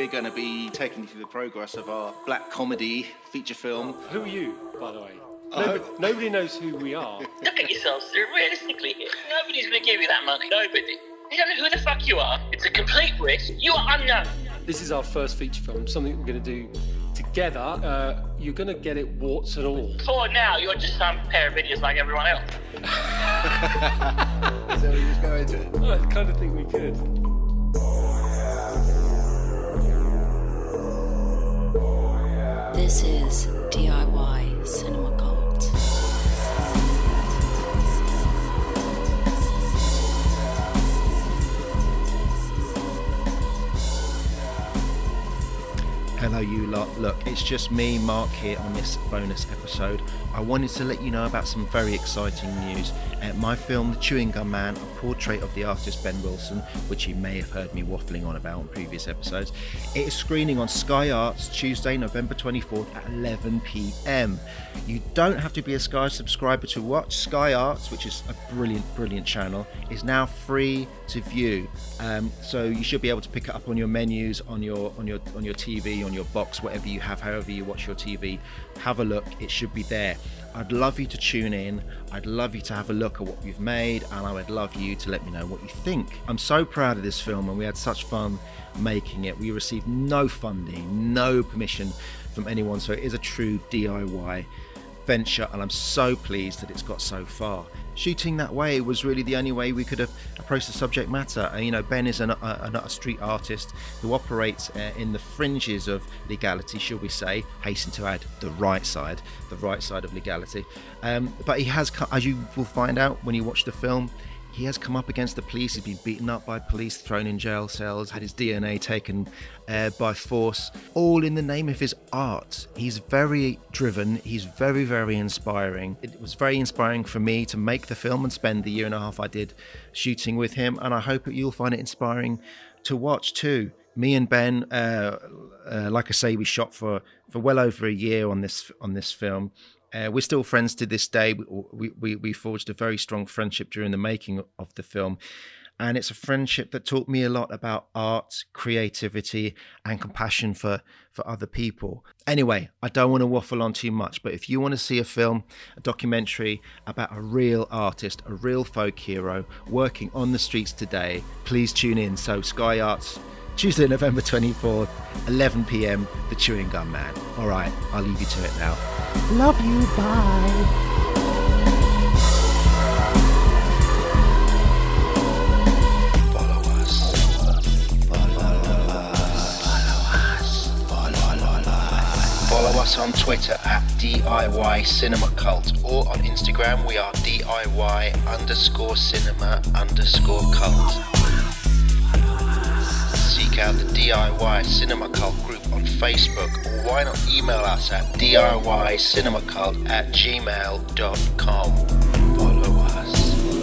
We're going to be taking you through the progress of our black comedy feature film. Who are you, by the way? Nobody, hope- nobody knows who we are. Look at yourselves, sir. Realistically here, nobody's going to give you that money. Nobody. You don't know who the fuck you are. It's a complete risk. You are unknown. This is our first feature film, something we're going to do together. Uh, you're going to get it warts and all. For now, you're just some pair of idiots like everyone else. So we just go into it. I kind of think we could. Hello, you lot. Look, it's just me, Mark, here on this bonus episode. I wanted to let you know about some very exciting news. Uh, my film, The Chewing Gum Man, a portrait of the artist Ben Wilson, which you may have heard me waffling on about in previous episodes, it is screening on Sky Arts Tuesday, November 24th at 11 pm. You don't have to be a Sky subscriber to watch. Sky Arts, which is a brilliant, brilliant channel, is now free to view. Um, so you should be able to pick it up on your menus, on your on your on your TV, on your box, whatever you have, however you watch your TV. Have a look. It should be there. I'd love you to tune in. I'd love you to have a look at what we've made, and I would love you to let me know what you think. I'm so proud of this film, and we had such fun making it. We received no funding, no permission from anyone, so it is a true DIY venture and I'm so pleased that it's got so far. Shooting that way was really the only way we could have approached the subject matter. And, you know, Ben is an, a, a street artist who operates uh, in the fringes of legality, shall we say, hasten to add the right side, the right side of legality. Um, but he has, as you will find out when you watch the film, he has come up against the police. He's been beaten up by police, thrown in jail cells, had his DNA taken uh, by force, all in the name of his art. He's very driven. He's very, very inspiring. It was very inspiring for me to make the film and spend the year and a half I did shooting with him. And I hope that you'll find it inspiring to watch too. Me and Ben, uh, uh, like I say, we shot for, for well over a year on this on this film. Uh, we're still friends to this day. We, we, we forged a very strong friendship during the making of the film. And it's a friendship that taught me a lot about art, creativity, and compassion for, for other people. Anyway, I don't want to waffle on too much, but if you want to see a film, a documentary about a real artist, a real folk hero working on the streets today, please tune in. So, Sky Arts, Tuesday, November 24th, 11 pm, The Chewing Gum Man. All right, I'll leave you to it now. Love you, bye. Follow us. Follow us on Twitter at DIY Cinema Cult or on Instagram we are DIY underscore cinema underscore cult. DIY Cinema Cult group on Facebook, or why not email us at DIYcinemacult at gmail.com. Follow us.